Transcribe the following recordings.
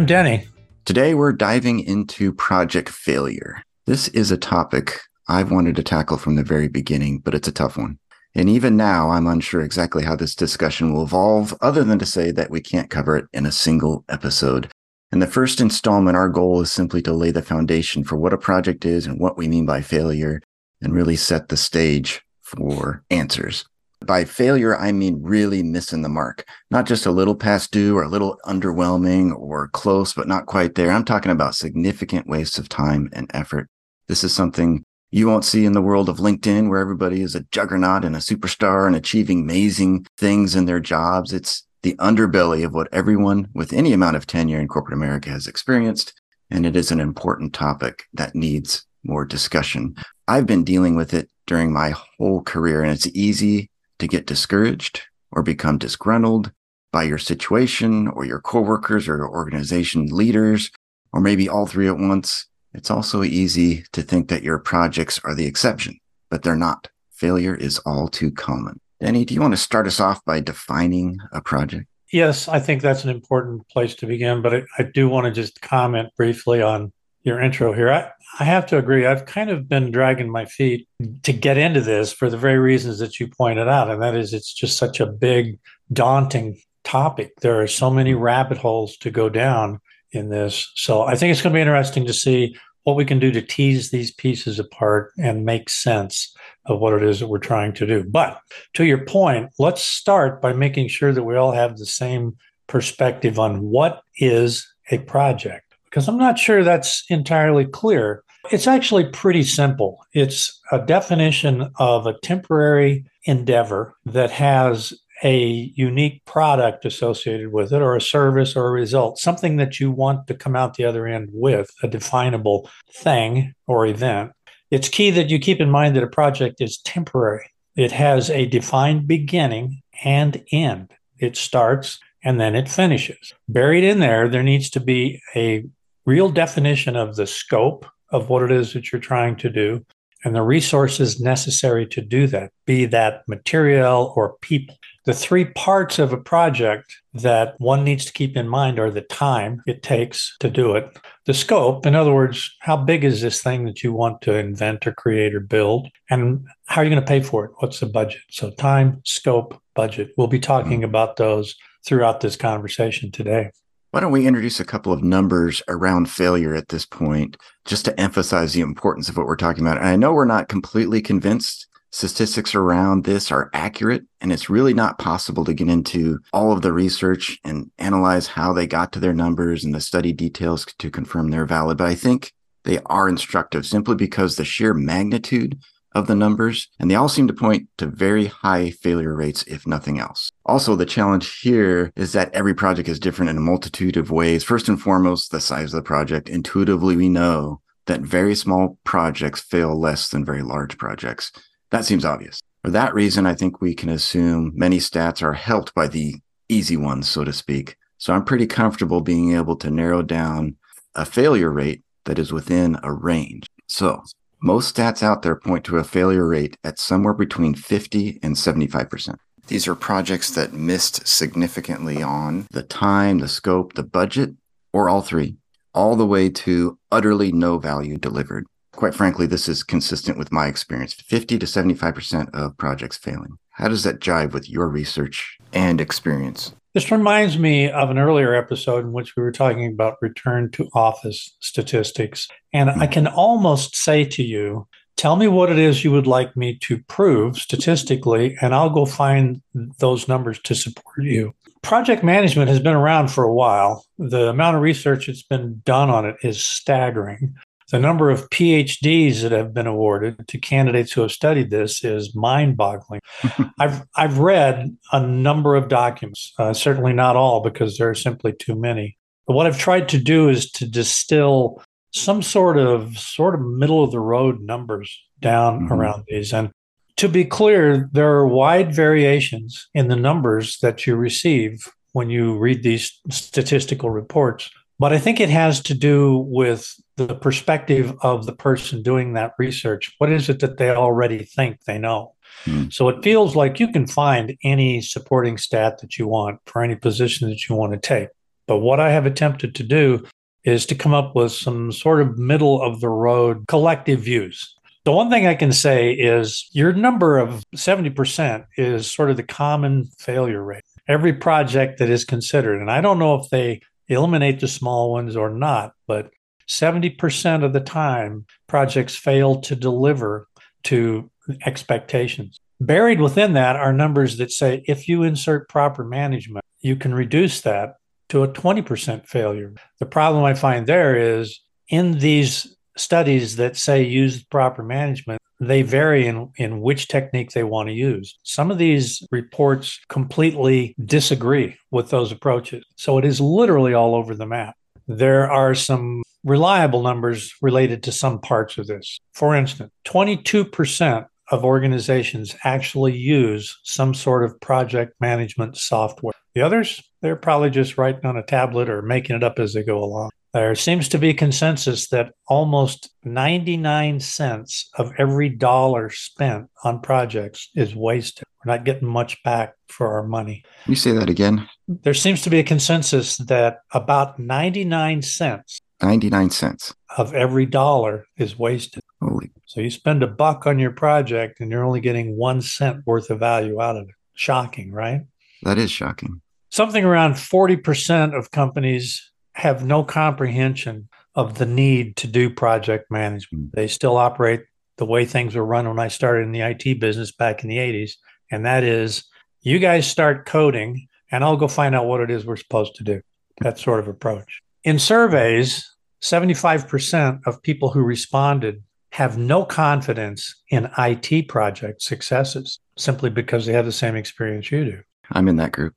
I'm Denny. Today we're diving into project failure. This is a topic I've wanted to tackle from the very beginning, but it's a tough one. And even now, I'm unsure exactly how this discussion will evolve, other than to say that we can't cover it in a single episode. In the first installment, our goal is simply to lay the foundation for what a project is and what we mean by failure, and really set the stage for answers. By failure, I mean really missing the mark, not just a little past due or a little underwhelming or close, but not quite there. I'm talking about significant waste of time and effort. This is something you won't see in the world of LinkedIn where everybody is a juggernaut and a superstar and achieving amazing things in their jobs. It's the underbelly of what everyone with any amount of tenure in corporate America has experienced. And it is an important topic that needs more discussion. I've been dealing with it during my whole career and it's easy to get discouraged or become disgruntled by your situation or your coworkers or your organization leaders, or maybe all three at once. It's also easy to think that your projects are the exception, but they're not. Failure is all too common. Denny, do you want to start us off by defining a project? Yes, I think that's an important place to begin, but I, I do want to just comment briefly on your intro here. I, I have to agree. I've kind of been dragging my feet to get into this for the very reasons that you pointed out. And that is, it's just such a big, daunting topic. There are so many rabbit holes to go down in this. So I think it's going to be interesting to see what we can do to tease these pieces apart and make sense of what it is that we're trying to do. But to your point, let's start by making sure that we all have the same perspective on what is a project because I'm not sure that's entirely clear. It's actually pretty simple. It's a definition of a temporary endeavor that has a unique product associated with it, or a service or a result, something that you want to come out the other end with, a definable thing or event. It's key that you keep in mind that a project is temporary. It has a defined beginning and end. It starts and then it finishes. Buried in there, there needs to be a real definition of the scope of what it is that you're trying to do and the resources necessary to do that, be that material or people. The three parts of a project that one needs to keep in mind are the time it takes to do it, the scope, in other words, how big is this thing that you want to invent or create or build, and how are you going to pay for it? What's the budget? So, time, scope, budget. We'll be talking mm-hmm. about those throughout this conversation today. Why don't we introduce a couple of numbers around failure at this point, just to emphasize the importance of what we're talking about? And I know we're not completely convinced statistics around this are accurate, and it's really not possible to get into all of the research and analyze how they got to their numbers and the study details to confirm they're valid. But I think they are instructive simply because the sheer magnitude of the numbers, and they all seem to point to very high failure rates, if nothing else. Also, the challenge here is that every project is different in a multitude of ways. First and foremost, the size of the project. Intuitively, we know that very small projects fail less than very large projects. That seems obvious. For that reason, I think we can assume many stats are helped by the easy ones, so to speak. So I'm pretty comfortable being able to narrow down a failure rate that is within a range. So most stats out there point to a failure rate at somewhere between 50 and 75%. These are projects that missed significantly on the time, the scope, the budget, or all three, all the way to utterly no value delivered. Quite frankly, this is consistent with my experience 50 to 75% of projects failing. How does that jive with your research and experience? This reminds me of an earlier episode in which we were talking about return to office statistics. And I hmm. can almost say to you, tell me what it is you would like me to prove statistically, and I'll go find those numbers to support you. Project management has been around for a while. The amount of research that's been done on it is staggering the number of PhDs that have been awarded to candidates who have studied this is mind-boggling. I've I've read a number of documents, uh, certainly not all because there are simply too many. But what I've tried to do is to distill some sort of sort of middle of the road numbers down mm-hmm. around these. And to be clear, there are wide variations in the numbers that you receive when you read these statistical reports. But I think it has to do with the perspective of the person doing that research. What is it that they already think they know? Mm. So it feels like you can find any supporting stat that you want for any position that you want to take. But what I have attempted to do is to come up with some sort of middle of the road collective views. The one thing I can say is your number of 70% is sort of the common failure rate. Every project that is considered, and I don't know if they eliminate the small ones or not, but 70% of the time, projects fail to deliver to expectations. Buried within that are numbers that say if you insert proper management, you can reduce that to a 20% failure. The problem I find there is in these studies that say use proper management, they vary in, in which technique they want to use. Some of these reports completely disagree with those approaches. So it is literally all over the map. There are some reliable numbers related to some parts of this. For instance, 22% of organizations actually use some sort of project management software. The others, they're probably just writing on a tablet or making it up as they go along. There seems to be consensus that almost 99 cents of every dollar spent on projects is wasted. We're not getting much back for our money. you say that again? There seems to be a consensus that about 99 cents 99 cents of every dollar is wasted. Holy. So you spend a buck on your project and you're only getting one cent worth of value out of it. Shocking, right? That is shocking. Something around 40% of companies have no comprehension of the need to do project management. Hmm. They still operate the way things were run when I started in the IT business back in the 80s. And that is you guys start coding and I'll go find out what it is we're supposed to do. That sort of approach. In surveys, 75% of people who responded have no confidence in IT project successes simply because they have the same experience you do. I'm in that group.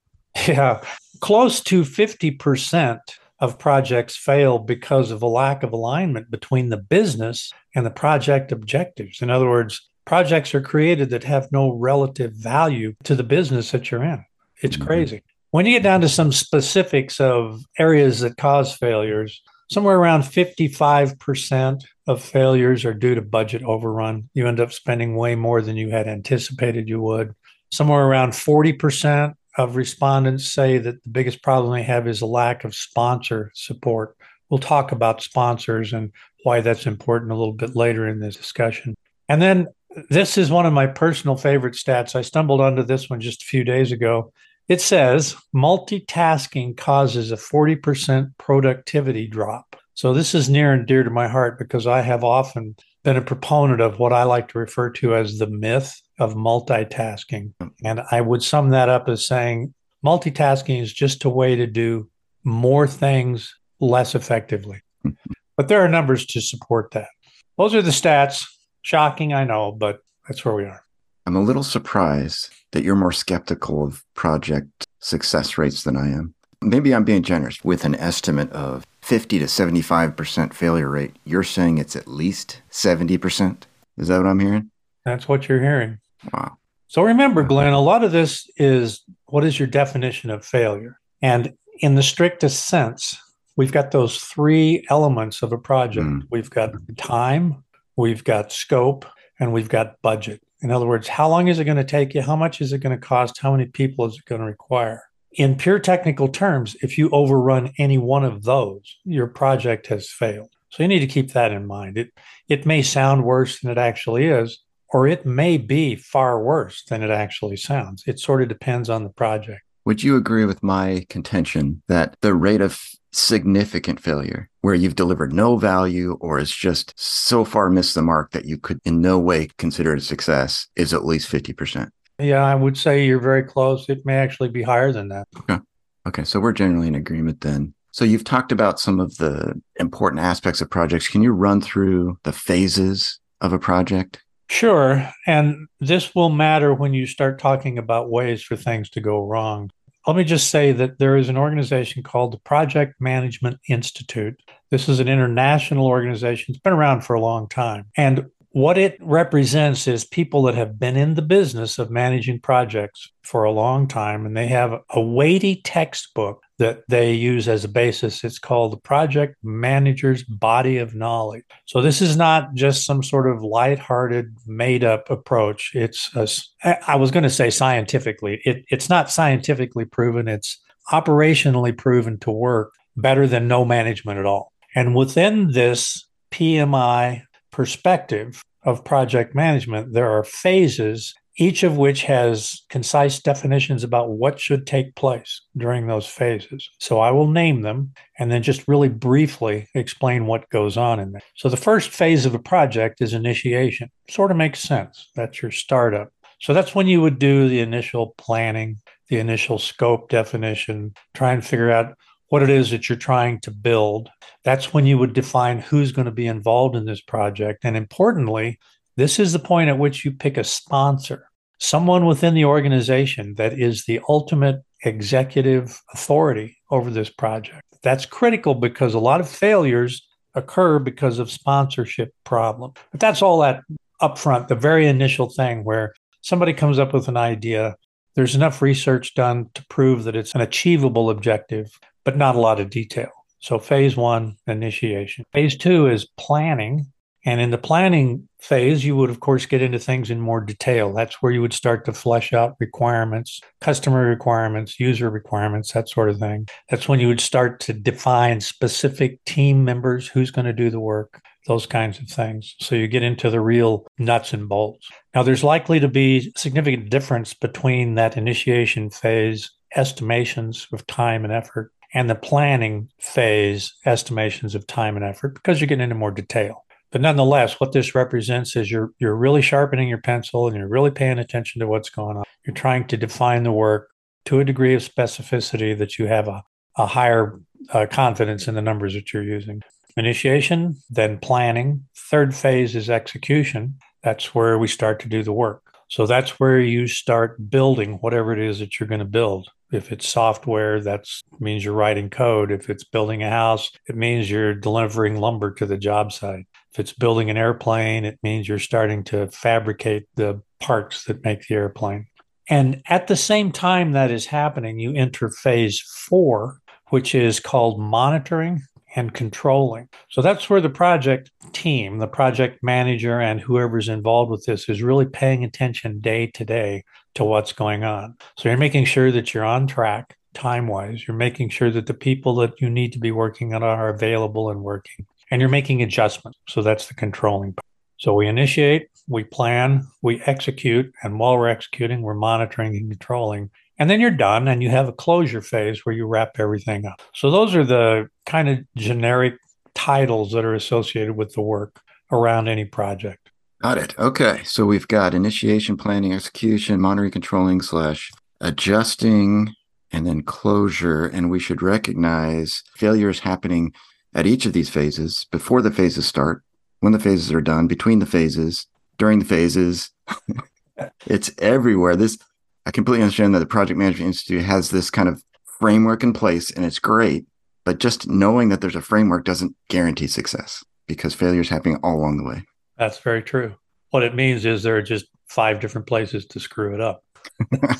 Yeah. Close to 50% of projects fail because of a lack of alignment between the business and the project objectives. In other words, projects are created that have no relative value to the business that you're in. It's mm-hmm. crazy. When you get down to some specifics of areas that cause failures, somewhere around 55% of failures are due to budget overrun. You end up spending way more than you had anticipated you would. Somewhere around 40% of respondents say that the biggest problem they have is a lack of sponsor support. We'll talk about sponsors and why that's important a little bit later in this discussion. And then this is one of my personal favorite stats. I stumbled onto this one just a few days ago. It says multitasking causes a 40% productivity drop. So this is near and dear to my heart because I have often been a proponent of what I like to refer to as the myth of multitasking. And I would sum that up as saying multitasking is just a way to do more things less effectively. but there are numbers to support that. Those are the stats. Shocking, I know, but that's where we are. I'm a little surprised that you're more skeptical of project success rates than I am. Maybe I'm being generous with an estimate of 50 to 75% failure rate. You're saying it's at least 70%? Is that what I'm hearing? That's what you're hearing. Wow. So remember, Glenn, a lot of this is what is your definition of failure? And in the strictest sense, we've got those three elements of a project mm. we've got time, we've got scope, and we've got budget. In other words, how long is it going to take you? How much is it going to cost? How many people is it going to require? In pure technical terms, if you overrun any one of those, your project has failed. So you need to keep that in mind. It it may sound worse than it actually is, or it may be far worse than it actually sounds. It sort of depends on the project. Would you agree with my contention that the rate of significant failure, where you've delivered no value or it's just so far missed the mark that you could in no way consider it a success, is at least 50%? Yeah, I would say you're very close. It may actually be higher than that. Okay. Okay. So we're generally in agreement then. So you've talked about some of the important aspects of projects. Can you run through the phases of a project? Sure. And this will matter when you start talking about ways for things to go wrong. Let me just say that there is an organization called the Project Management Institute. This is an international organization. It's been around for a long time. And what it represents is people that have been in the business of managing projects for a long time and they have a weighty textbook that they use as a basis. It's called the Project Manager's Body of Knowledge. So this is not just some sort of lighthearted, made up approach. It's, a, I was going to say scientifically, it, it's not scientifically proven, it's operationally proven to work better than no management at all. And within this PMI perspective of project management, there are phases each of which has concise definitions about what should take place during those phases. So I will name them and then just really briefly explain what goes on in there. So the first phase of a project is initiation. Sort of makes sense. That's your startup. So that's when you would do the initial planning, the initial scope definition, try and figure out what it is that you're trying to build. That's when you would define who's going to be involved in this project. And importantly, this is the point at which you pick a sponsor, someone within the organization that is the ultimate executive authority over this project. That's critical because a lot of failures occur because of sponsorship problem. But that's all that upfront, the very initial thing where somebody comes up with an idea. There's enough research done to prove that it's an achievable objective, but not a lot of detail. So, phase one, initiation. Phase two is planning. And in the planning phase, you would, of course, get into things in more detail. That's where you would start to flesh out requirements, customer requirements, user requirements, that sort of thing. That's when you would start to define specific team members, who's going to do the work, those kinds of things. So you get into the real nuts and bolts. Now, there's likely to be significant difference between that initiation phase estimations of time and effort and the planning phase estimations of time and effort because you get into more detail. But nonetheless, what this represents is you're you're really sharpening your pencil and you're really paying attention to what's going on. You're trying to define the work to a degree of specificity that you have a, a higher uh, confidence in the numbers that you're using. Initiation, then planning. Third phase is execution. That's where we start to do the work. So that's where you start building whatever it is that you're going to build. If it's software, that means you're writing code. If it's building a house, it means you're delivering lumber to the job site. If it's building an airplane, it means you're starting to fabricate the parts that make the airplane. And at the same time that is happening, you enter phase four, which is called monitoring and controlling. So that's where the project team, the project manager, and whoever's involved with this is really paying attention day to day to what's going on. So you're making sure that you're on track time wise. You're making sure that the people that you need to be working on are available and working and you're making adjustments. So that's the controlling part. So we initiate, we plan, we execute, and while we're executing, we're monitoring and controlling. And then you're done and you have a closure phase where you wrap everything up. So those are the kind of generic titles that are associated with the work around any project. Got it. Okay. So we've got initiation, planning, execution, monitoring, controlling, slash adjusting, and then closure. And we should recognize failures happening at each of these phases, before the phases start, when the phases are done, between the phases, during the phases. it's everywhere. This I completely understand that the Project Management Institute has this kind of framework in place and it's great, but just knowing that there's a framework doesn't guarantee success because failure is happening all along the way. That's very true. What it means is there are just five different places to screw it up.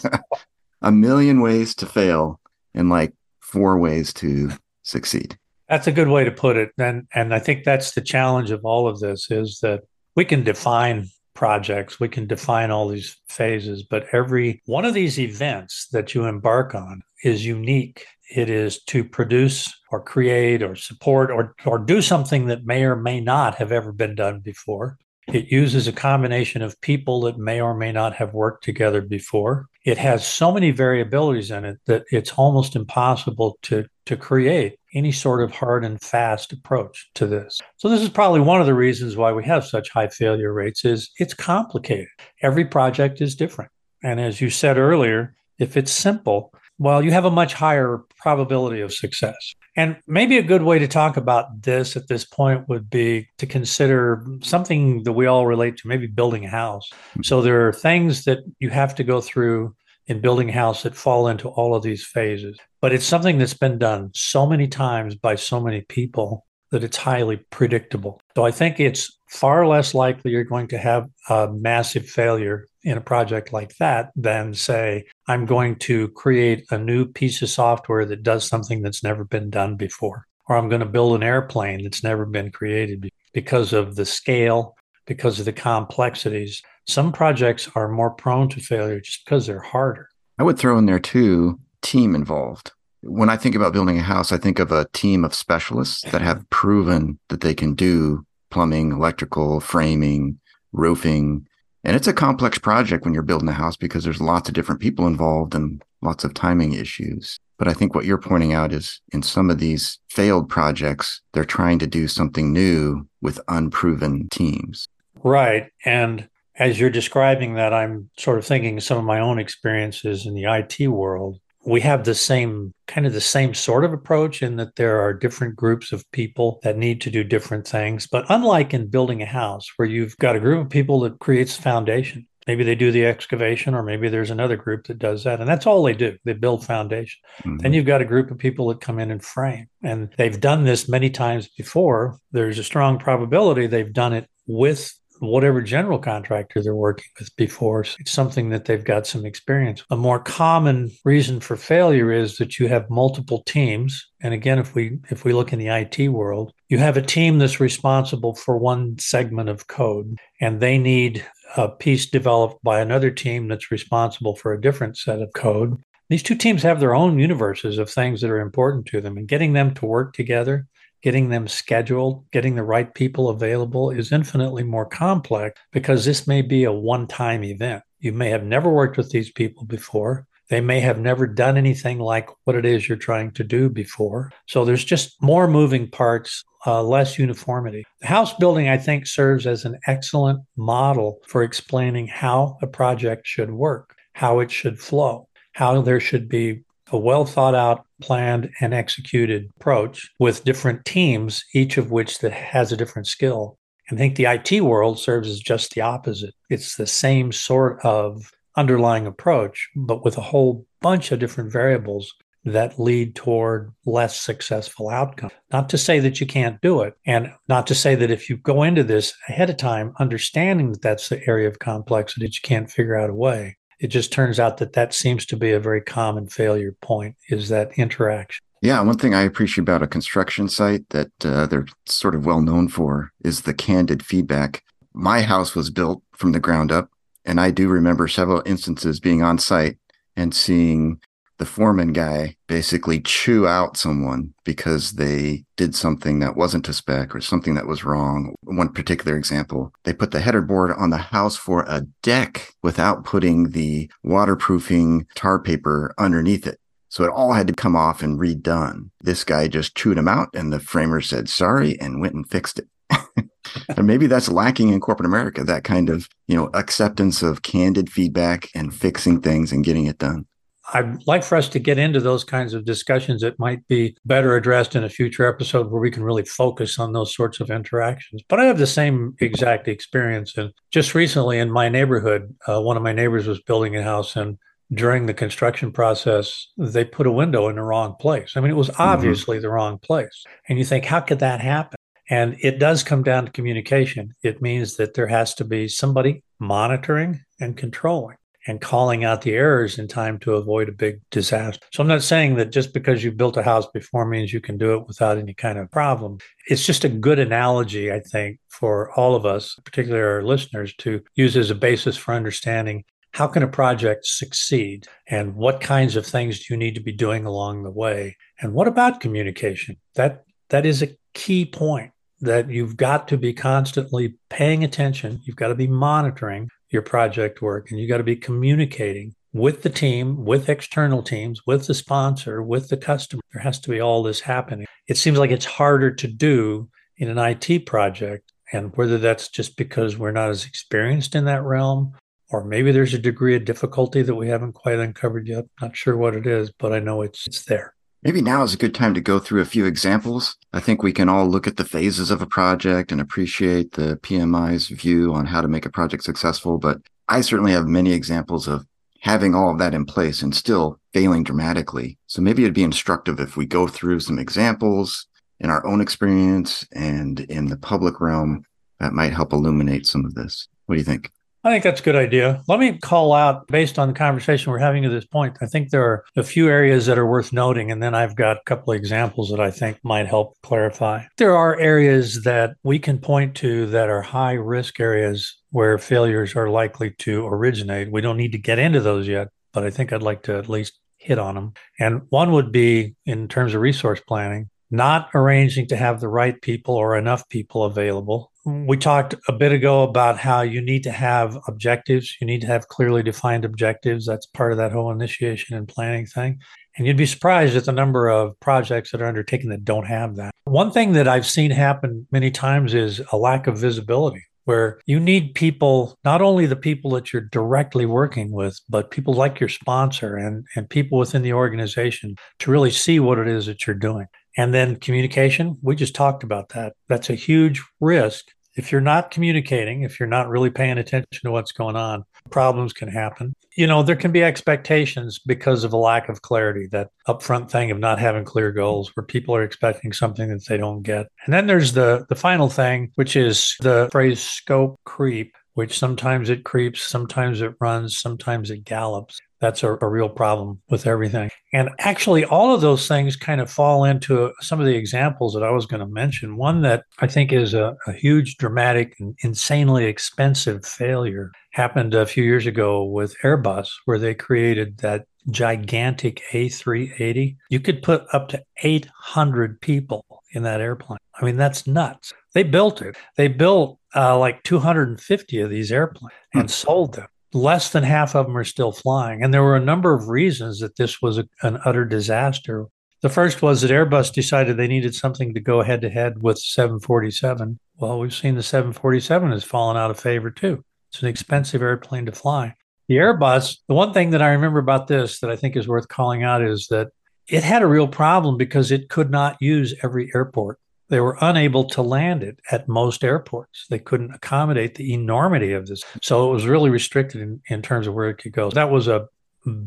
a million ways to fail and like four ways to succeed. That's a good way to put it. And and I think that's the challenge of all of this is that we can define projects, we can define all these phases, but every one of these events that you embark on is unique. It is to produce or create or support or or do something that may or may not have ever been done before. It uses a combination of people that may or may not have worked together before. It has so many variabilities in it that it's almost impossible to, to create any sort of hard and fast approach to this. So this is probably one of the reasons why we have such high failure rates is it's complicated. Every project is different. And as you said earlier, if it's simple, well, you have a much higher probability of success. And maybe a good way to talk about this at this point would be to consider something that we all relate to, maybe building a house. Hmm. So there are things that you have to go through in building a house that fall into all of these phases. But it's something that's been done so many times by so many people that it's highly predictable. So I think it's far less likely you're going to have a massive failure in a project like that than say, I'm going to create a new piece of software that does something that's never been done before, or I'm going to build an airplane that's never been created because of the scale, because of the complexities. Some projects are more prone to failure just because they're harder. I would throw in there too team involved. When I think about building a house, I think of a team of specialists that have proven that they can do plumbing, electrical, framing, roofing. And it's a complex project when you're building a house because there's lots of different people involved and lots of timing issues. But I think what you're pointing out is in some of these failed projects, they're trying to do something new with unproven teams. Right. And as you're describing that, I'm sort of thinking some of my own experiences in the IT world we have the same kind of the same sort of approach in that there are different groups of people that need to do different things. But unlike in building a house where you've got a group of people that creates foundation, maybe they do the excavation or maybe there's another group that does that and that's all they do they build foundation mm-hmm. then you've got a group of people that come in and frame and they've done this many times before there's a strong probability they've done it with whatever general contractor they're working with before. It's something that they've got some experience. A more common reason for failure is that you have multiple teams. And again, if we if we look in the IT world, you have a team that's responsible for one segment of code and they need a piece developed by another team that's responsible for a different set of code. These two teams have their own universes of things that are important to them and getting them to work together getting them scheduled, getting the right people available is infinitely more complex because this may be a one time event. You may have never worked with these people before. They may have never done anything like what it is you're trying to do before. So there's just more moving parts, uh, less uniformity. The house building, I think, serves as an excellent model for explaining how a project should work, how it should flow, how there should be a well thought out, planned, and executed approach with different teams, each of which that has a different skill. I think the IT world serves as just the opposite. It's the same sort of underlying approach, but with a whole bunch of different variables that lead toward less successful outcome. Not to say that you can't do it, and not to say that if you go into this ahead of time, understanding that that's the area of complexity that you can't figure out a way it just turns out that that seems to be a very common failure point is that interaction. Yeah one thing i appreciate about a construction site that uh, they're sort of well known for is the candid feedback. My house was built from the ground up and i do remember several instances being on site and seeing the foreman guy basically chew out someone because they did something that wasn't to spec or something that was wrong. One particular example, they put the header board on the house for a deck without putting the waterproofing tar paper underneath it. So it all had to come off and redone. This guy just chewed him out and the framer said sorry and went and fixed it. and maybe that's lacking in corporate America, that kind of, you know, acceptance of candid feedback and fixing things and getting it done. I'd like for us to get into those kinds of discussions that might be better addressed in a future episode where we can really focus on those sorts of interactions. But I have the same exact experience. And just recently in my neighborhood, uh, one of my neighbors was building a house and during the construction process, they put a window in the wrong place. I mean, it was mm-hmm. obviously mm-hmm. the wrong place. And you think, how could that happen? And it does come down to communication. It means that there has to be somebody monitoring and controlling and calling out the errors in time to avoid a big disaster. So I'm not saying that just because you built a house before means you can do it without any kind of problem. It's just a good analogy, I think, for all of us, particularly our listeners, to use as a basis for understanding how can a project succeed and what kinds of things do you need to be doing along the way and what about communication that that is a key point that you've got to be constantly paying attention you've got to be monitoring your project work and you got to be communicating with the team, with external teams, with the sponsor, with the customer. There has to be all this happening. It seems like it's harder to do in an IT project. And whether that's just because we're not as experienced in that realm, or maybe there's a degree of difficulty that we haven't quite uncovered yet. Not sure what it is, but I know it's it's there. Maybe now is a good time to go through a few examples. I think we can all look at the phases of a project and appreciate the PMI's view on how to make a project successful. But I certainly have many examples of having all of that in place and still failing dramatically. So maybe it'd be instructive if we go through some examples in our own experience and in the public realm that might help illuminate some of this? What do you think? I think that's a good idea. Let me call out, based on the conversation we're having at this point, I think there are a few areas that are worth noting. And then I've got a couple of examples that I think might help clarify. There are areas that we can point to that are high risk areas where failures are likely to originate. We don't need to get into those yet, but I think I'd like to at least hit on them. And one would be in terms of resource planning, not arranging to have the right people or enough people available we talked a bit ago about how you need to have objectives. You need to have clearly defined objectives. That's part of that whole initiation and planning thing. And you'd be surprised at the number of projects that are undertaken that don't have that. One thing that I've seen happen many times is a lack of visibility, where you need people, not only the people that you're directly working with, but people like your sponsor and, and people within the organization to really see what it is that you're doing. And then communication, we just talked about that. That's a huge risk. If you're not communicating, if you're not really paying attention to what's going on, problems can happen. You know, there can be expectations because of a lack of clarity, that upfront thing of not having clear goals where people are expecting something that they don't get. And then there's the the final thing, which is the phrase scope creep, which sometimes it creeps, sometimes it runs, sometimes it gallops that's a, a, real problem with everything. And actually, all of those things kind of fall into some of the examples that I was going to mention. One that I think is a, a huge, dramatic, and insanely expensive failure happened a few years ago with Airbus, where they created that gigantic A380. You could put up to 800 people in that airplane. I mean, that's nuts. They built it. They built uh, like 250 of these airplanes and sold them less than half of them are still flying. And there were a number of reasons that this was a, an utter disaster. The first was that Airbus decided they needed something to go head to head with 747. Well, we've seen the 747 has fallen out of favor too. It's an expensive airplane to fly. The Airbus, the one thing that I remember about this that I think is worth calling out is that it had a real problem because it could not use every airport they were unable to land it at most airports. They couldn't accommodate the enormity of this. So it was really restricted in, in terms of where it could go. That was a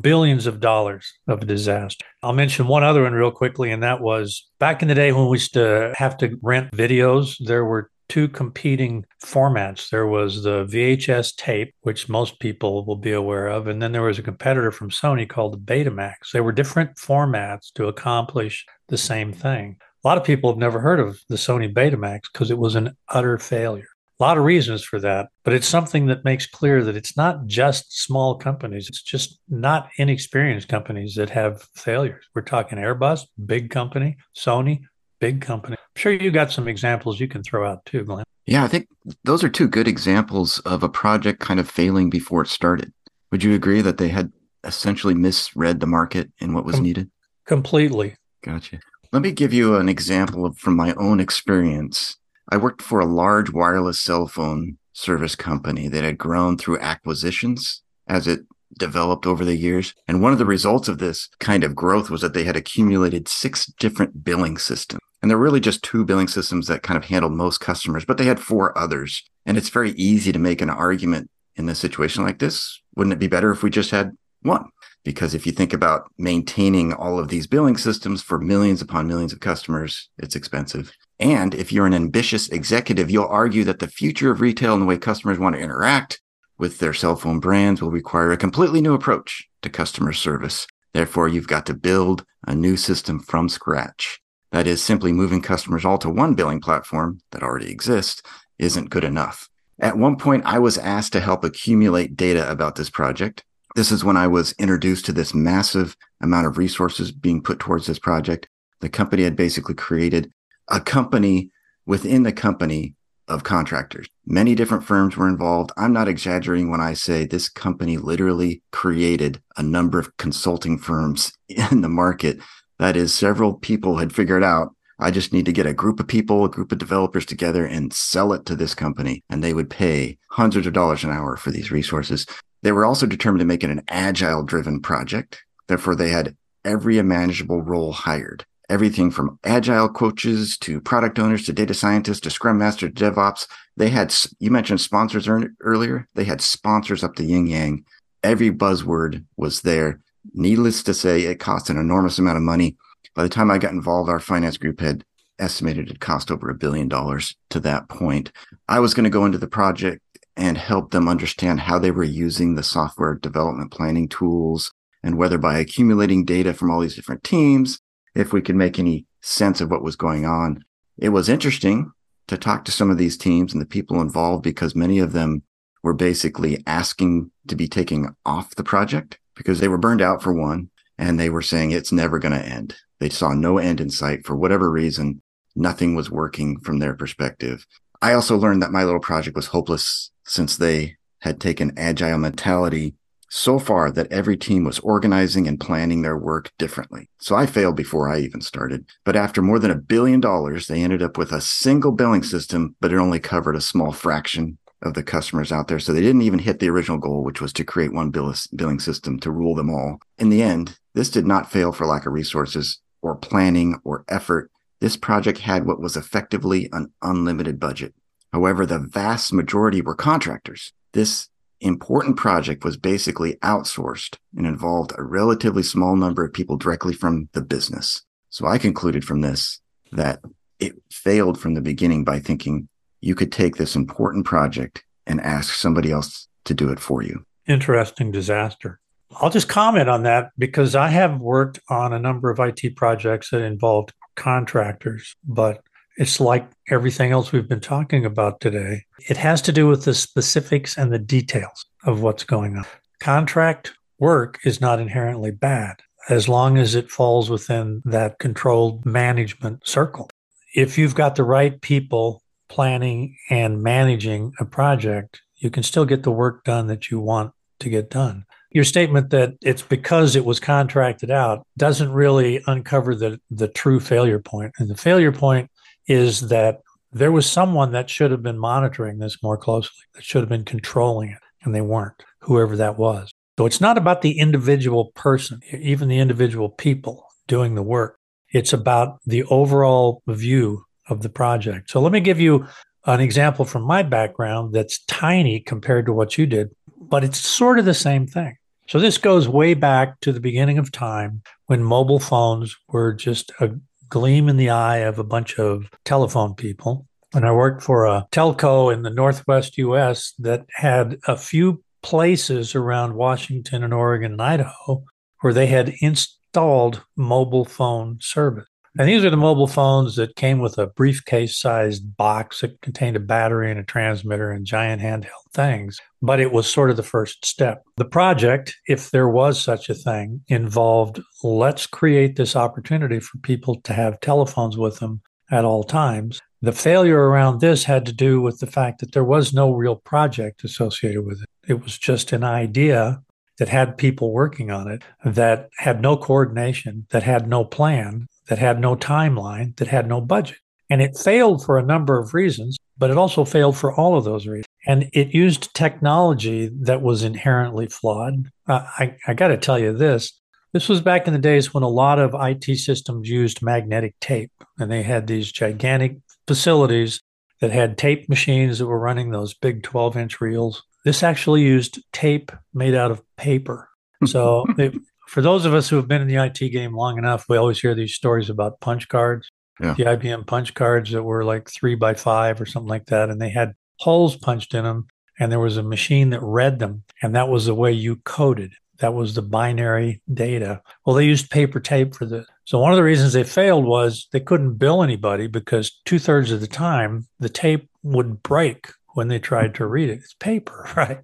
billions of dollars of a disaster. I'll mention one other one real quickly, and that was back in the day when we used to have to rent videos, there were two competing formats. There was the VHS tape, which most people will be aware of, and then there was a competitor from Sony called Betamax. They were different formats to accomplish the same thing. A lot of people have never heard of the Sony Betamax because it was an utter failure. A lot of reasons for that, but it's something that makes clear that it's not just small companies. It's just not inexperienced companies that have failures. We're talking Airbus, big company, Sony, big company. I'm sure you got some examples you can throw out too, Glenn. Yeah, I think those are two good examples of a project kind of failing before it started. Would you agree that they had essentially misread the market and what was Com- needed? Completely. Gotcha. Let me give you an example of, from my own experience. I worked for a large wireless cell phone service company that had grown through acquisitions as it developed over the years. And one of the results of this kind of growth was that they had accumulated six different billing systems. And there were really just two billing systems that kind of handled most customers, but they had four others. And it's very easy to make an argument in a situation like this. Wouldn't it be better if we just had one? Because if you think about maintaining all of these billing systems for millions upon millions of customers, it's expensive. And if you're an ambitious executive, you'll argue that the future of retail and the way customers want to interact with their cell phone brands will require a completely new approach to customer service. Therefore, you've got to build a new system from scratch. That is, simply moving customers all to one billing platform that already exists isn't good enough. At one point, I was asked to help accumulate data about this project. This is when I was introduced to this massive amount of resources being put towards this project. The company had basically created a company within the company of contractors. Many different firms were involved. I'm not exaggerating when I say this company literally created a number of consulting firms in the market. That is, several people had figured out I just need to get a group of people, a group of developers together and sell it to this company. And they would pay hundreds of dollars an hour for these resources. They were also determined to make it an agile driven project. Therefore, they had every imaginable role hired. Everything from agile coaches to product owners to data scientists to scrum master to DevOps. They had, you mentioned sponsors earlier. They had sponsors up the yin yang. Every buzzword was there. Needless to say, it cost an enormous amount of money. By the time I got involved, our finance group had estimated it cost over a billion dollars to that point. I was going to go into the project and help them understand how they were using the software development planning tools and whether by accumulating data from all these different teams, if we could make any sense of what was going on. It was interesting to talk to some of these teams and the people involved because many of them were basically asking to be taken off the project because they were burned out for one and they were saying it's never going to end. They saw no end in sight for whatever reason. Nothing was working from their perspective. I also learned that my little project was hopeless since they had taken agile mentality so far that every team was organizing and planning their work differently. So I failed before I even started. But after more than a billion dollars, they ended up with a single billing system, but it only covered a small fraction of the customers out there. So they didn't even hit the original goal, which was to create one billing system to rule them all. In the end, this did not fail for lack of resources or planning or effort. This project had what was effectively an unlimited budget. However, the vast majority were contractors. This important project was basically outsourced and involved a relatively small number of people directly from the business. So I concluded from this that it failed from the beginning by thinking you could take this important project and ask somebody else to do it for you. Interesting disaster. I'll just comment on that because I have worked on a number of IT projects that involved contractors, but it's like everything else we've been talking about today. It has to do with the specifics and the details of what's going on. Contract work is not inherently bad as long as it falls within that controlled management circle. If you've got the right people planning and managing a project, you can still get the work done that you want to get done. Your statement that it's because it was contracted out doesn't really uncover the, the true failure point. And the failure point is that there was someone that should have been monitoring this more closely, that should have been controlling it, and they weren't, whoever that was. So it's not about the individual person, even the individual people doing the work. It's about the overall view of the project. So let me give you an example from my background that's tiny compared to what you did, but it's sort of the same thing. So this goes way back to the beginning of time when mobile phones were just a gleam in the eye of a bunch of telephone people. And I worked for a telco in the Northwest US that had a few places around Washington and Oregon and Idaho where they had installed mobile phone service. And these are the mobile phones that came with a briefcase sized box that contained a battery and a transmitter and giant handheld things. But it was sort of the first step. The project, if there was such a thing, involved let's create this opportunity for people to have telephones with them at all times. The failure around this had to do with the fact that there was no real project associated with it. It was just an idea that had people working on it that had no coordination, that had no plan, that had no timeline, that had no budget. And it failed for a number of reasons, but it also failed for all of those reasons. And it used technology that was inherently flawed. Uh, I, I got to tell you this this was back in the days when a lot of IT systems used magnetic tape, and they had these gigantic facilities that had tape machines that were running those big 12 inch reels. This actually used tape made out of paper. So it, for those of us who have been in the IT game long enough, we always hear these stories about punch cards, yeah. the IBM punch cards that were like three by five or something like that. And they had holes punched in them, and there was a machine that read them. And that was the way you coded. That was the binary data. Well, they used paper tape for this. So, one of the reasons they failed was they couldn't bill anybody because two thirds of the time the tape would break when they tried to read it. It's paper, right?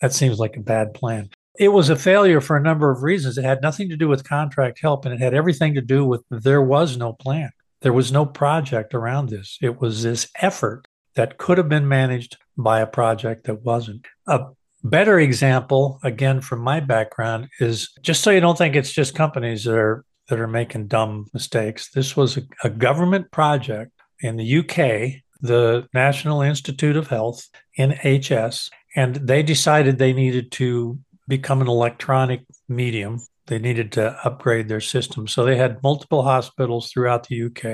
that seems like a bad plan. It was a failure for a number of reasons. It had nothing to do with contract help and it had everything to do with there was no plan. There was no project around this. It was this effort that could have been managed by a project that wasn't. A better example, again, from my background, is just so you don't think it's just companies that are that are making dumb mistakes. This was a, a government project in the UK, the National Institute of Health, NHS, and they decided they needed to become an electronic medium. They needed to upgrade their system. So they had multiple hospitals throughout the UK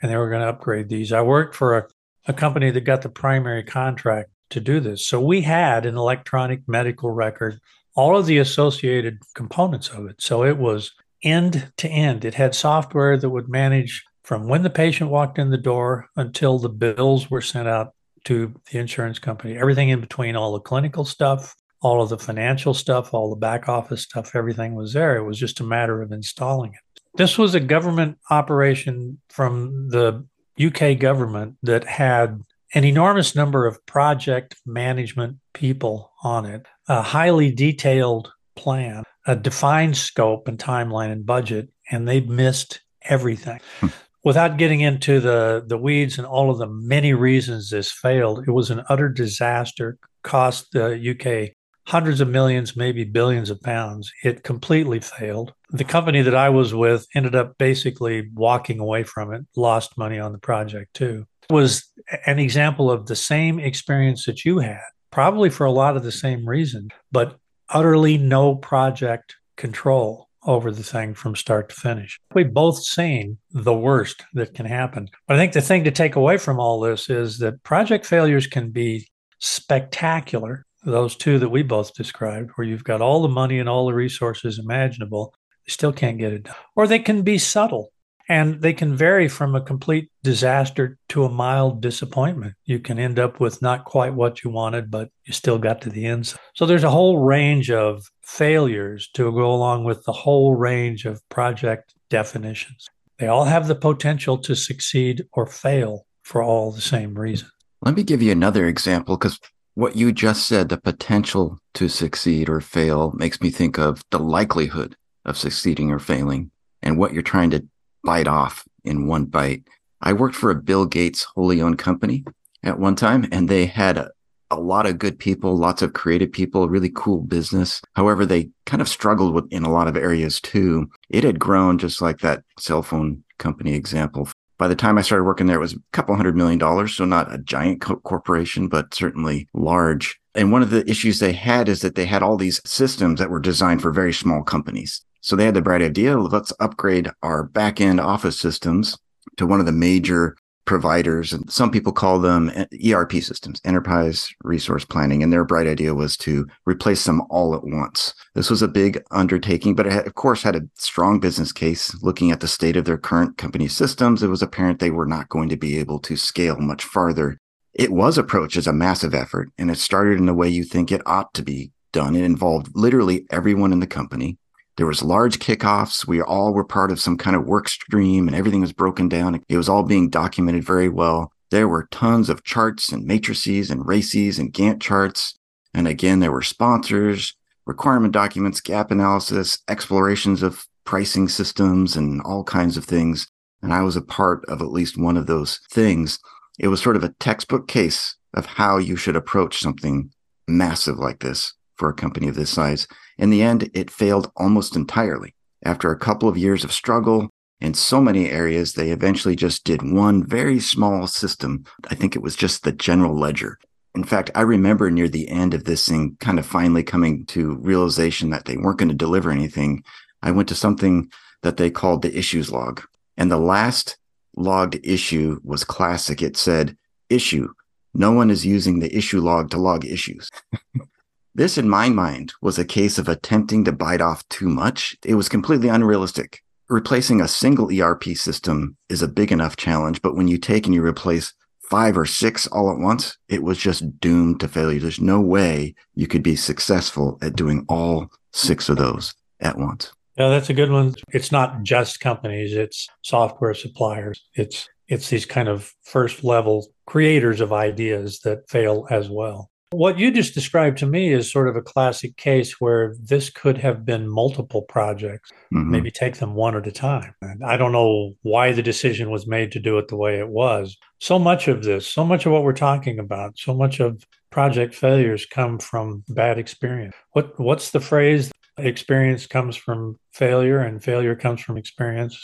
and they were going to upgrade these. I worked for a, a company that got the primary contract to do this. So we had an electronic medical record, all of the associated components of it. So it was end to end. It had software that would manage from when the patient walked in the door until the bills were sent out to the insurance company. Everything in between, all the clinical stuff, all of the financial stuff, all the back office stuff, everything was there. It was just a matter of installing it. This was a government operation from the UK government that had an enormous number of project management people on it, a highly detailed plan, a defined scope and timeline and budget, and they missed everything. Hmm. Without getting into the, the weeds and all of the many reasons this failed, it was an utter disaster, cost the UK hundreds of millions, maybe billions of pounds. It completely failed. The company that I was with ended up basically walking away from it, lost money on the project too. It was an example of the same experience that you had, probably for a lot of the same reason, but utterly no project control over the thing from start to finish. We've both seen the worst that can happen. But I think the thing to take away from all this is that project failures can be spectacular those two that we both described, where you've got all the money and all the resources imaginable, you still can't get it done. Or they can be subtle and they can vary from a complete disaster to a mild disappointment. You can end up with not quite what you wanted, but you still got to the end. So there's a whole range of failures to go along with the whole range of project definitions. They all have the potential to succeed or fail for all the same reasons. Let me give you another example because what you just said, the potential to succeed or fail, makes me think of the likelihood of succeeding or failing and what you're trying to bite off in one bite. I worked for a Bill Gates wholly owned company at one time, and they had a, a lot of good people, lots of creative people, really cool business. However, they kind of struggled with in a lot of areas too. It had grown just like that cell phone company example by the time I started working there, it was a couple hundred million dollars. So not a giant co- corporation, but certainly large. And one of the issues they had is that they had all these systems that were designed for very small companies. So they had the bright idea, let's upgrade our back end office systems to one of the major providers, and some people call them eh, ERP systems, enterprise resource planning. And their bright idea was to replace them all at once. This was a big undertaking, but it had, of course had a strong business case. Looking at the state of their current company systems, it was apparent they were not going to be able to scale much farther. It was approached as a massive effort, and it started in the way you think it ought to be done. It involved literally everyone in the company there was large kickoffs. We all were part of some kind of work stream and everything was broken down. It was all being documented very well. There were tons of charts and matrices and RACIs and Gantt charts. And again, there were sponsors, requirement documents, gap analysis, explorations of pricing systems and all kinds of things. And I was a part of at least one of those things. It was sort of a textbook case of how you should approach something massive like this for a company of this size. In the end, it failed almost entirely. After a couple of years of struggle in so many areas, they eventually just did one very small system. I think it was just the general ledger. In fact, I remember near the end of this thing kind of finally coming to realization that they weren't going to deliver anything. I went to something that they called the issues log. And the last logged issue was classic. It said, issue. No one is using the issue log to log issues. This, in my mind, was a case of attempting to bite off too much. It was completely unrealistic. Replacing a single ERP system is a big enough challenge, but when you take and you replace five or six all at once, it was just doomed to failure. There's no way you could be successful at doing all six of those at once. Yeah, that's a good one. It's not just companies, it's software suppliers. It's it's these kind of first level creators of ideas that fail as well. What you just described to me is sort of a classic case where this could have been multiple projects, mm-hmm. maybe take them one at a time. And I don't know why the decision was made to do it the way it was. So much of this, so much of what we're talking about, so much of project failures come from bad experience. What what's the phrase? Experience comes from failure and failure comes from experience.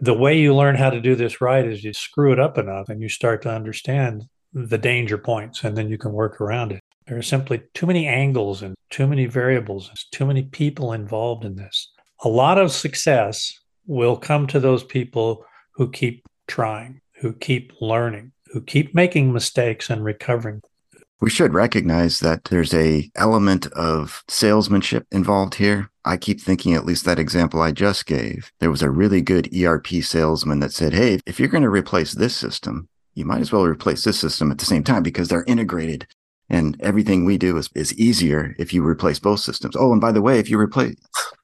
the way you learn how to do this right is you screw it up enough and you start to understand the danger points and then you can work around it. There are simply too many angles and too many variables, too many people involved in this. A lot of success will come to those people who keep trying, who keep learning, who keep making mistakes and recovering. We should recognize that there's a element of salesmanship involved here. I keep thinking at least that example I just gave. There was a really good ERP salesman that said, Hey, if you're going to replace this system, you might as well replace this system at the same time because they're integrated and everything we do is, is easier if you replace both systems. Oh, and by the way, if you replace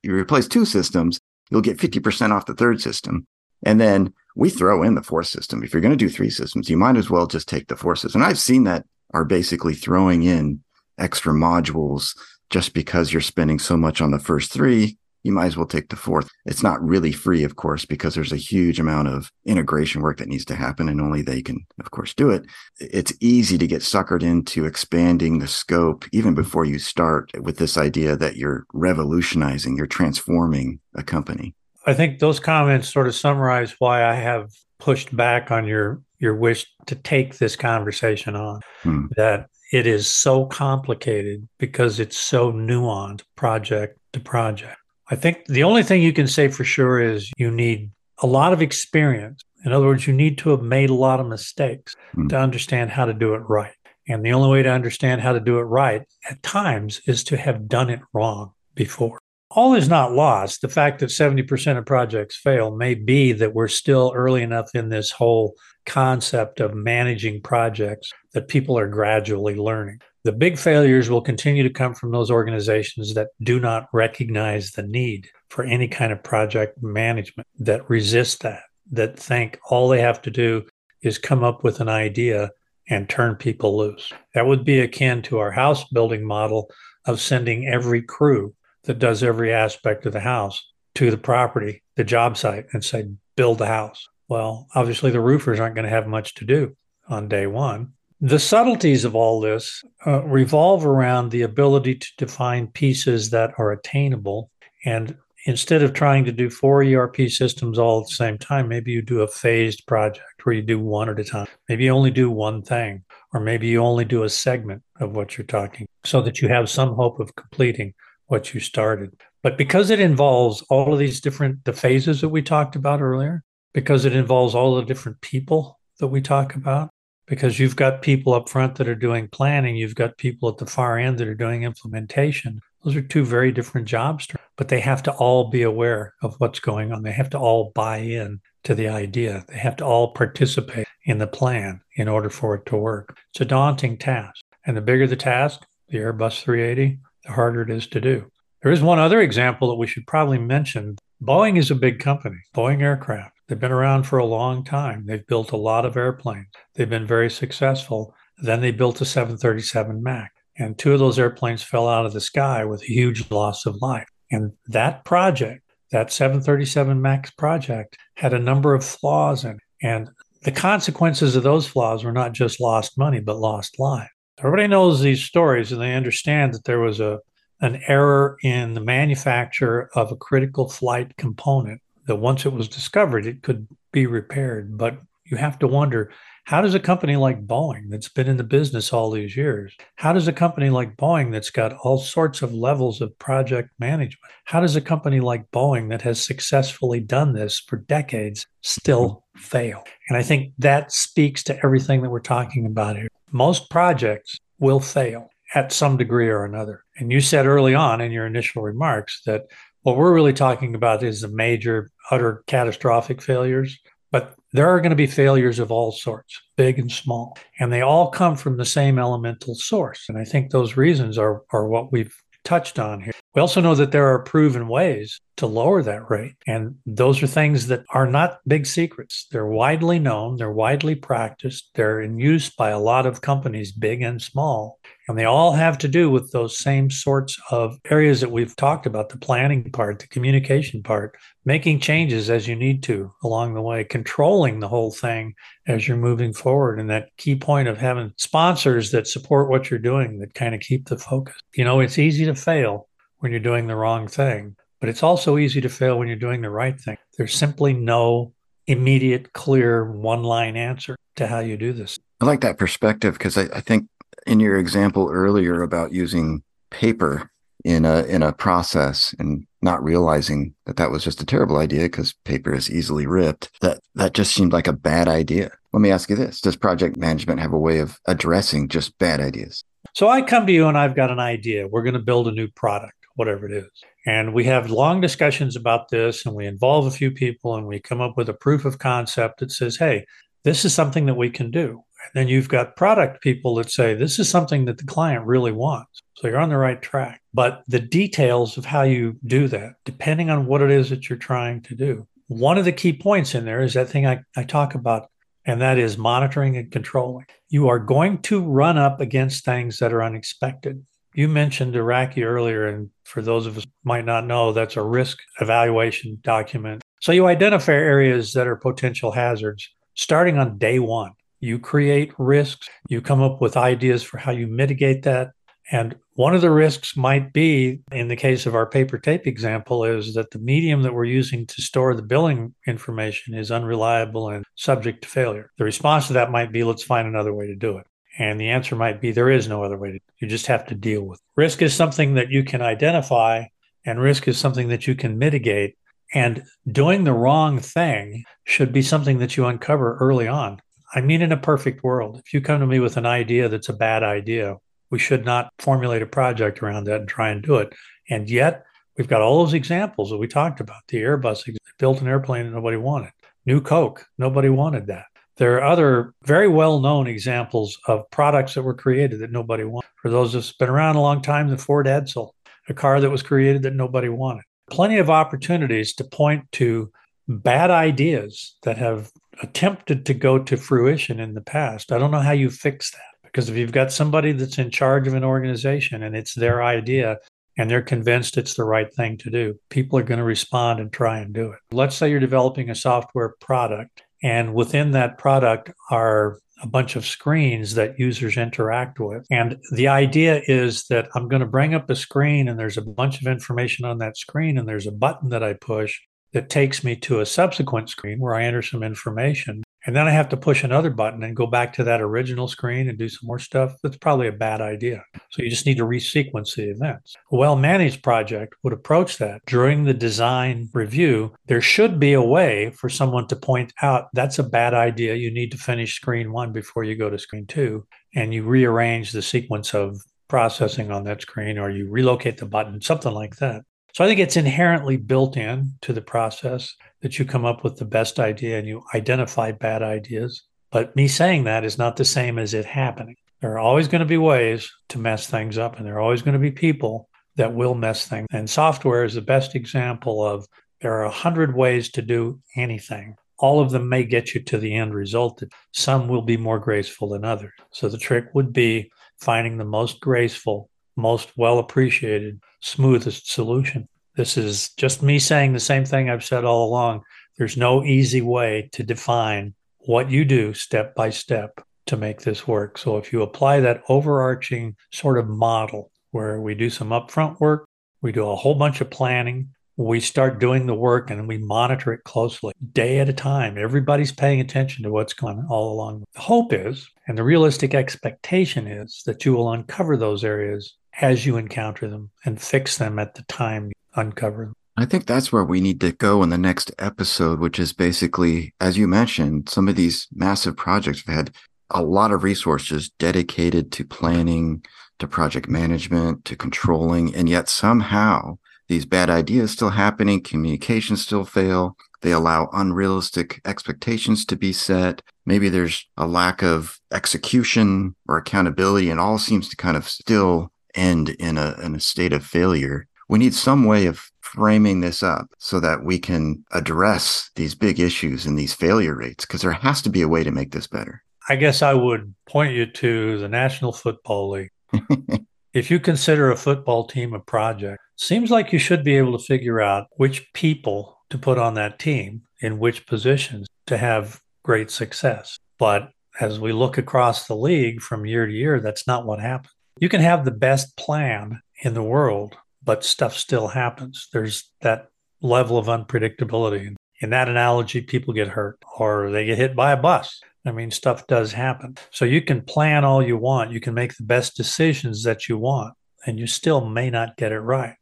you replace two systems, you'll get 50% off the third system. And then we throw in the fourth system. If you're going to do three systems, you might as well just take the fourth system. And I've seen that are basically throwing in extra modules just because you're spending so much on the first three you might as well take the fourth. It's not really free, of course, because there's a huge amount of integration work that needs to happen, and only they can, of course, do it. It's easy to get suckered into expanding the scope even before you start with this idea that you're revolutionizing, you're transforming a company. I think those comments sort of summarize why I have pushed back on your your wish to take this conversation on. Hmm. That it is so complicated because it's so nuanced project to project. I think the only thing you can say for sure is you need a lot of experience. In other words, you need to have made a lot of mistakes mm. to understand how to do it right. And the only way to understand how to do it right at times is to have done it wrong before. All is not lost. The fact that 70% of projects fail may be that we're still early enough in this whole concept of managing projects that people are gradually learning. The big failures will continue to come from those organizations that do not recognize the need for any kind of project management, that resist that, that think all they have to do is come up with an idea and turn people loose. That would be akin to our house building model of sending every crew that does every aspect of the house to the property, the job site, and say, build the house. Well, obviously, the roofers aren't going to have much to do on day one. The subtleties of all this uh, revolve around the ability to define pieces that are attainable. And instead of trying to do four ERP systems all at the same time, maybe you do a phased project where you do one at a time. Maybe you only do one thing, or maybe you only do a segment of what you're talking so that you have some hope of completing what you started. But because it involves all of these different the phases that we talked about earlier, because it involves all the different people that we talk about, because you've got people up front that are doing planning, you've got people at the far end that are doing implementation. Those are two very different jobs, but they have to all be aware of what's going on. They have to all buy in to the idea. They have to all participate in the plan in order for it to work. It's a daunting task. And the bigger the task, the Airbus 380, the harder it is to do. There is one other example that we should probably mention. Boeing is a big company, Boeing Aircraft. They've been around for a long time. They've built a lot of airplanes. They've been very successful. Then they built a 737 MAX, and two of those airplanes fell out of the sky with a huge loss of life. And that project, that 737 MAX project, had a number of flaws in it. And the consequences of those flaws were not just lost money, but lost life. Everybody knows these stories and they understand that there was a an error in the manufacture of a critical flight component that once it was discovered, it could be repaired. But you have to wonder how does a company like Boeing, that's been in the business all these years, how does a company like Boeing, that's got all sorts of levels of project management, how does a company like Boeing, that has successfully done this for decades, still fail? And I think that speaks to everything that we're talking about here. Most projects will fail at some degree or another. And you said early on in your initial remarks that what we're really talking about is the major, utter catastrophic failures. But there are going to be failures of all sorts, big and small, and they all come from the same elemental source. And I think those reasons are, are what we've touched on here. We also know that there are proven ways to lower that rate. And those are things that are not big secrets. They're widely known, they're widely practiced, they're in use by a lot of companies, big and small. And they all have to do with those same sorts of areas that we've talked about the planning part, the communication part, making changes as you need to along the way, controlling the whole thing as you're moving forward. And that key point of having sponsors that support what you're doing that kind of keep the focus. You know, it's easy to fail when you're doing the wrong thing, but it's also easy to fail when you're doing the right thing. There's simply no immediate, clear, one line answer to how you do this. I like that perspective because I, I think in your example earlier about using paper in a in a process and not realizing that that was just a terrible idea because paper is easily ripped that that just seemed like a bad idea let me ask you this does project management have a way of addressing just bad ideas So I come to you and I've got an idea. We're going to build a new product, whatever it is. And we have long discussions about this and we involve a few people and we come up with a proof of concept that says, hey, this is something that we can do. And then you've got product people that say, this is something that the client really wants. So you're on the right track. But the details of how you do that, depending on what it is that you're trying to do. One of the key points in there is that thing I, I talk about, and that is monitoring and controlling. You are going to run up against things that are unexpected. You mentioned a RACI earlier, and for those of us might not know, that's a risk evaluation document. So you identify areas that are potential hazards starting on day one. You create risks, you come up with ideas for how you mitigate that. And one of the risks might be, in the case of our paper tape example, is that the medium that we're using to store the billing information is unreliable and subject to failure. The response to that might be, let's find another way to do it. And the answer might be, there is no other way to You just have to deal with it. Risk is something that you can identify, and risk is something that you can mitigate. And doing the wrong thing should be something that you uncover early on. I mean, in a perfect world, if you come to me with an idea that's a bad idea, we should not formulate a project around that and try and do it. And yet, we've got all those examples that we talked about. The Airbus built an airplane that nobody wanted. New Coke, nobody wanted that. There are other very well known examples of products that were created that nobody wanted. For those that's been around a long time, the Ford Edsel, a car that was created that nobody wanted. Plenty of opportunities to point to bad ideas that have attempted to go to fruition in the past. I don't know how you fix that. Because if you've got somebody that's in charge of an organization and it's their idea and they're convinced it's the right thing to do, people are going to respond and try and do it. Let's say you're developing a software product, and within that product are a bunch of screens that users interact with. And the idea is that I'm going to bring up a screen and there's a bunch of information on that screen, and there's a button that I push that takes me to a subsequent screen where I enter some information. And then I have to push another button and go back to that original screen and do some more stuff. That's probably a bad idea. So you just need to resequence the events. A well managed project would approach that during the design review. There should be a way for someone to point out that's a bad idea. You need to finish screen one before you go to screen two. And you rearrange the sequence of processing on that screen or you relocate the button, something like that. So I think it's inherently built in to the process that you come up with the best idea and you identify bad ideas. But me saying that is not the same as it happening. There are always going to be ways to mess things up, and there are always going to be people that will mess things. And software is the best example of there are a hundred ways to do anything. All of them may get you to the end result. Some will be more graceful than others. So the trick would be finding the most graceful, most well appreciated, smoothest solution. This is just me saying the same thing I've said all along. There's no easy way to define what you do step by step to make this work. So if you apply that overarching sort of model where we do some upfront work, we do a whole bunch of planning, we start doing the work and we monitor it closely day at a time. Everybody's paying attention to what's going on all along. The hope is, and the realistic expectation is that you will uncover those areas as you encounter them and fix them at the time you uncover. Them. I think that's where we need to go in the next episode, which is basically, as you mentioned, some of these massive projects have had a lot of resources dedicated to planning, to project management, to controlling, and yet somehow these bad ideas still happening, communications still fail. They allow unrealistic expectations to be set. Maybe there's a lack of execution or accountability, and all seems to kind of still end in a in a state of failure we need some way of framing this up so that we can address these big issues and these failure rates because there has to be a way to make this better. I guess I would point you to the National Football League. if you consider a football team a project, seems like you should be able to figure out which people to put on that team in which positions to have great success. But as we look across the league from year to year, that's not what happens. You can have the best plan in the world, but stuff still happens. There's that level of unpredictability. In that analogy, people get hurt or they get hit by a bus. I mean, stuff does happen. So you can plan all you want, you can make the best decisions that you want, and you still may not get it right.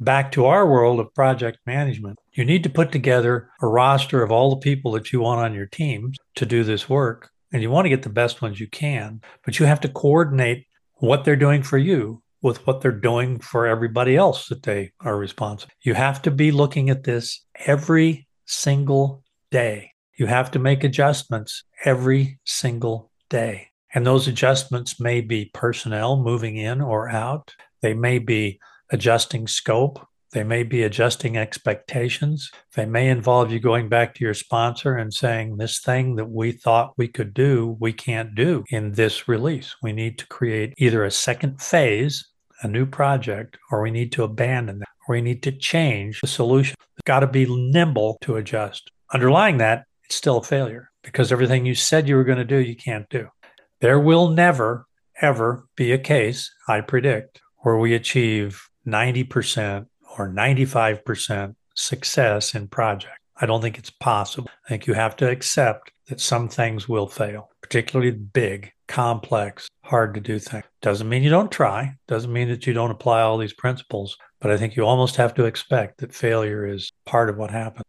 Back to our world of project management, you need to put together a roster of all the people that you want on your teams to do this work. And you want to get the best ones you can, but you have to coordinate what they're doing for you with what they're doing for everybody else that they are responsible. You have to be looking at this every single day. You have to make adjustments every single day. And those adjustments may be personnel moving in or out. They may be adjusting scope. They may be adjusting expectations. They may involve you going back to your sponsor and saying, This thing that we thought we could do, we can't do in this release. We need to create either a second phase, a new project, or we need to abandon that, or we need to change the solution. It's got to be nimble to adjust. Underlying that, it's still a failure because everything you said you were going to do, you can't do. There will never, ever be a case, I predict, where we achieve 90% or 95% success in project. I don't think it's possible. I think you have to accept that some things will fail, particularly big, complex, hard to do things. Doesn't mean you don't try, doesn't mean that you don't apply all these principles, but I think you almost have to expect that failure is part of what happens.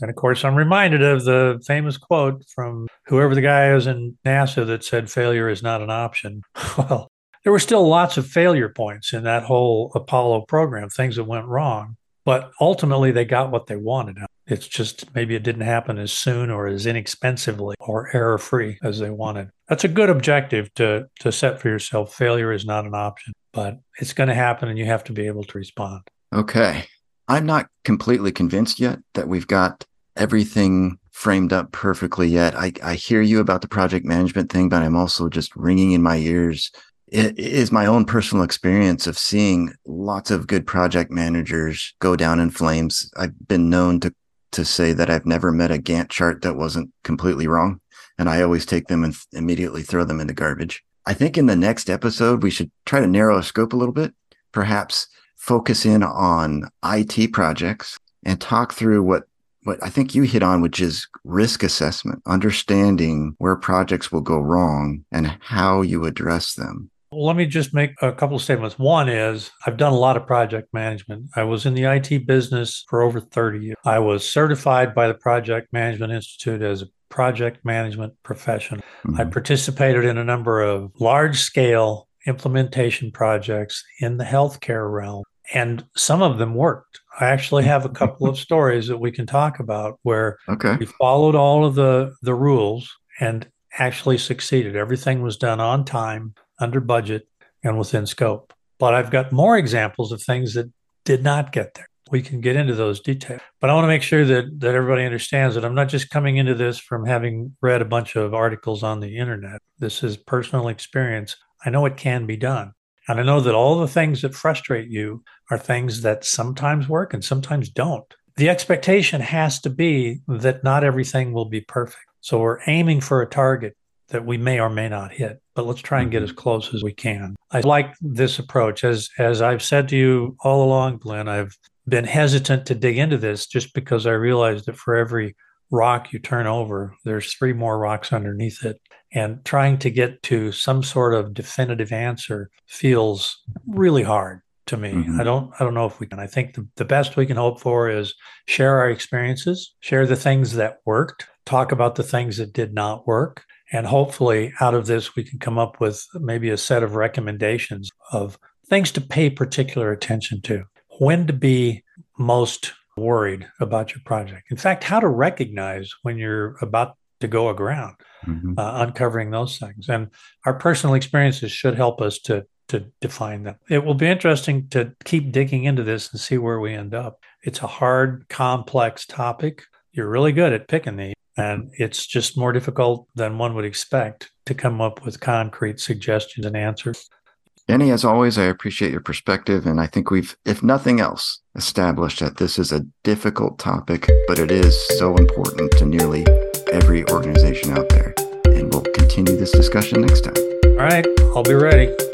And of course, I'm reminded of the famous quote from whoever the guy is in NASA that said failure is not an option. Well, there were still lots of failure points in that whole Apollo program, things that went wrong. But ultimately, they got what they wanted. It's just maybe it didn't happen as soon or as inexpensively or error free as they wanted. That's a good objective to, to set for yourself. Failure is not an option, but it's going to happen and you have to be able to respond. Okay. I'm not completely convinced yet that we've got everything framed up perfectly yet. I, I hear you about the project management thing, but I'm also just ringing in my ears it is my own personal experience of seeing lots of good project managers go down in flames. I've been known to to say that I've never met a Gantt chart that wasn't completely wrong, and I always take them and immediately throw them in the garbage. I think in the next episode we should try to narrow our scope a little bit, perhaps focus in on IT projects and talk through what what I think you hit on, which is risk assessment, understanding where projects will go wrong and how you address them. Let me just make a couple of statements. One is I've done a lot of project management. I was in the IT business for over 30 years. I was certified by the Project Management Institute as a project management professional. Mm-hmm. I participated in a number of large scale implementation projects in the healthcare realm, and some of them worked. I actually have a couple of stories that we can talk about where okay. we followed all of the, the rules and actually succeeded. Everything was done on time under budget and within scope. But I've got more examples of things that did not get there. We can get into those details. But I want to make sure that, that everybody understands that I'm not just coming into this from having read a bunch of articles on the internet. This is personal experience. I know it can be done. And I know that all the things that frustrate you are things that sometimes work and sometimes don't. The expectation has to be that not everything will be perfect. So we're aiming for a target that we may or may not hit, but let's try and get as mm-hmm. close as we can. I like this approach. As as I've said to you all along, Glenn, I've been hesitant to dig into this just because I realized that for every rock you turn over, there's three more rocks underneath it. And trying to get to some sort of definitive answer feels really hard to me. Mm-hmm. I don't I don't know if we can. I think the, the best we can hope for is share our experiences, share the things that worked, talk about the things that did not work, and hopefully, out of this, we can come up with maybe a set of recommendations of things to pay particular attention to, when to be most worried about your project. In fact, how to recognize when you're about to go aground, mm-hmm. uh, uncovering those things. And our personal experiences should help us to to define them. It will be interesting to keep digging into this and see where we end up. It's a hard, complex topic. You're really good at picking these. And it's just more difficult than one would expect to come up with concrete suggestions and answers. Jenny, as always, I appreciate your perspective. And I think we've, if nothing else, established that this is a difficult topic, but it is so important to nearly every organization out there. And we'll continue this discussion next time. All right, I'll be ready.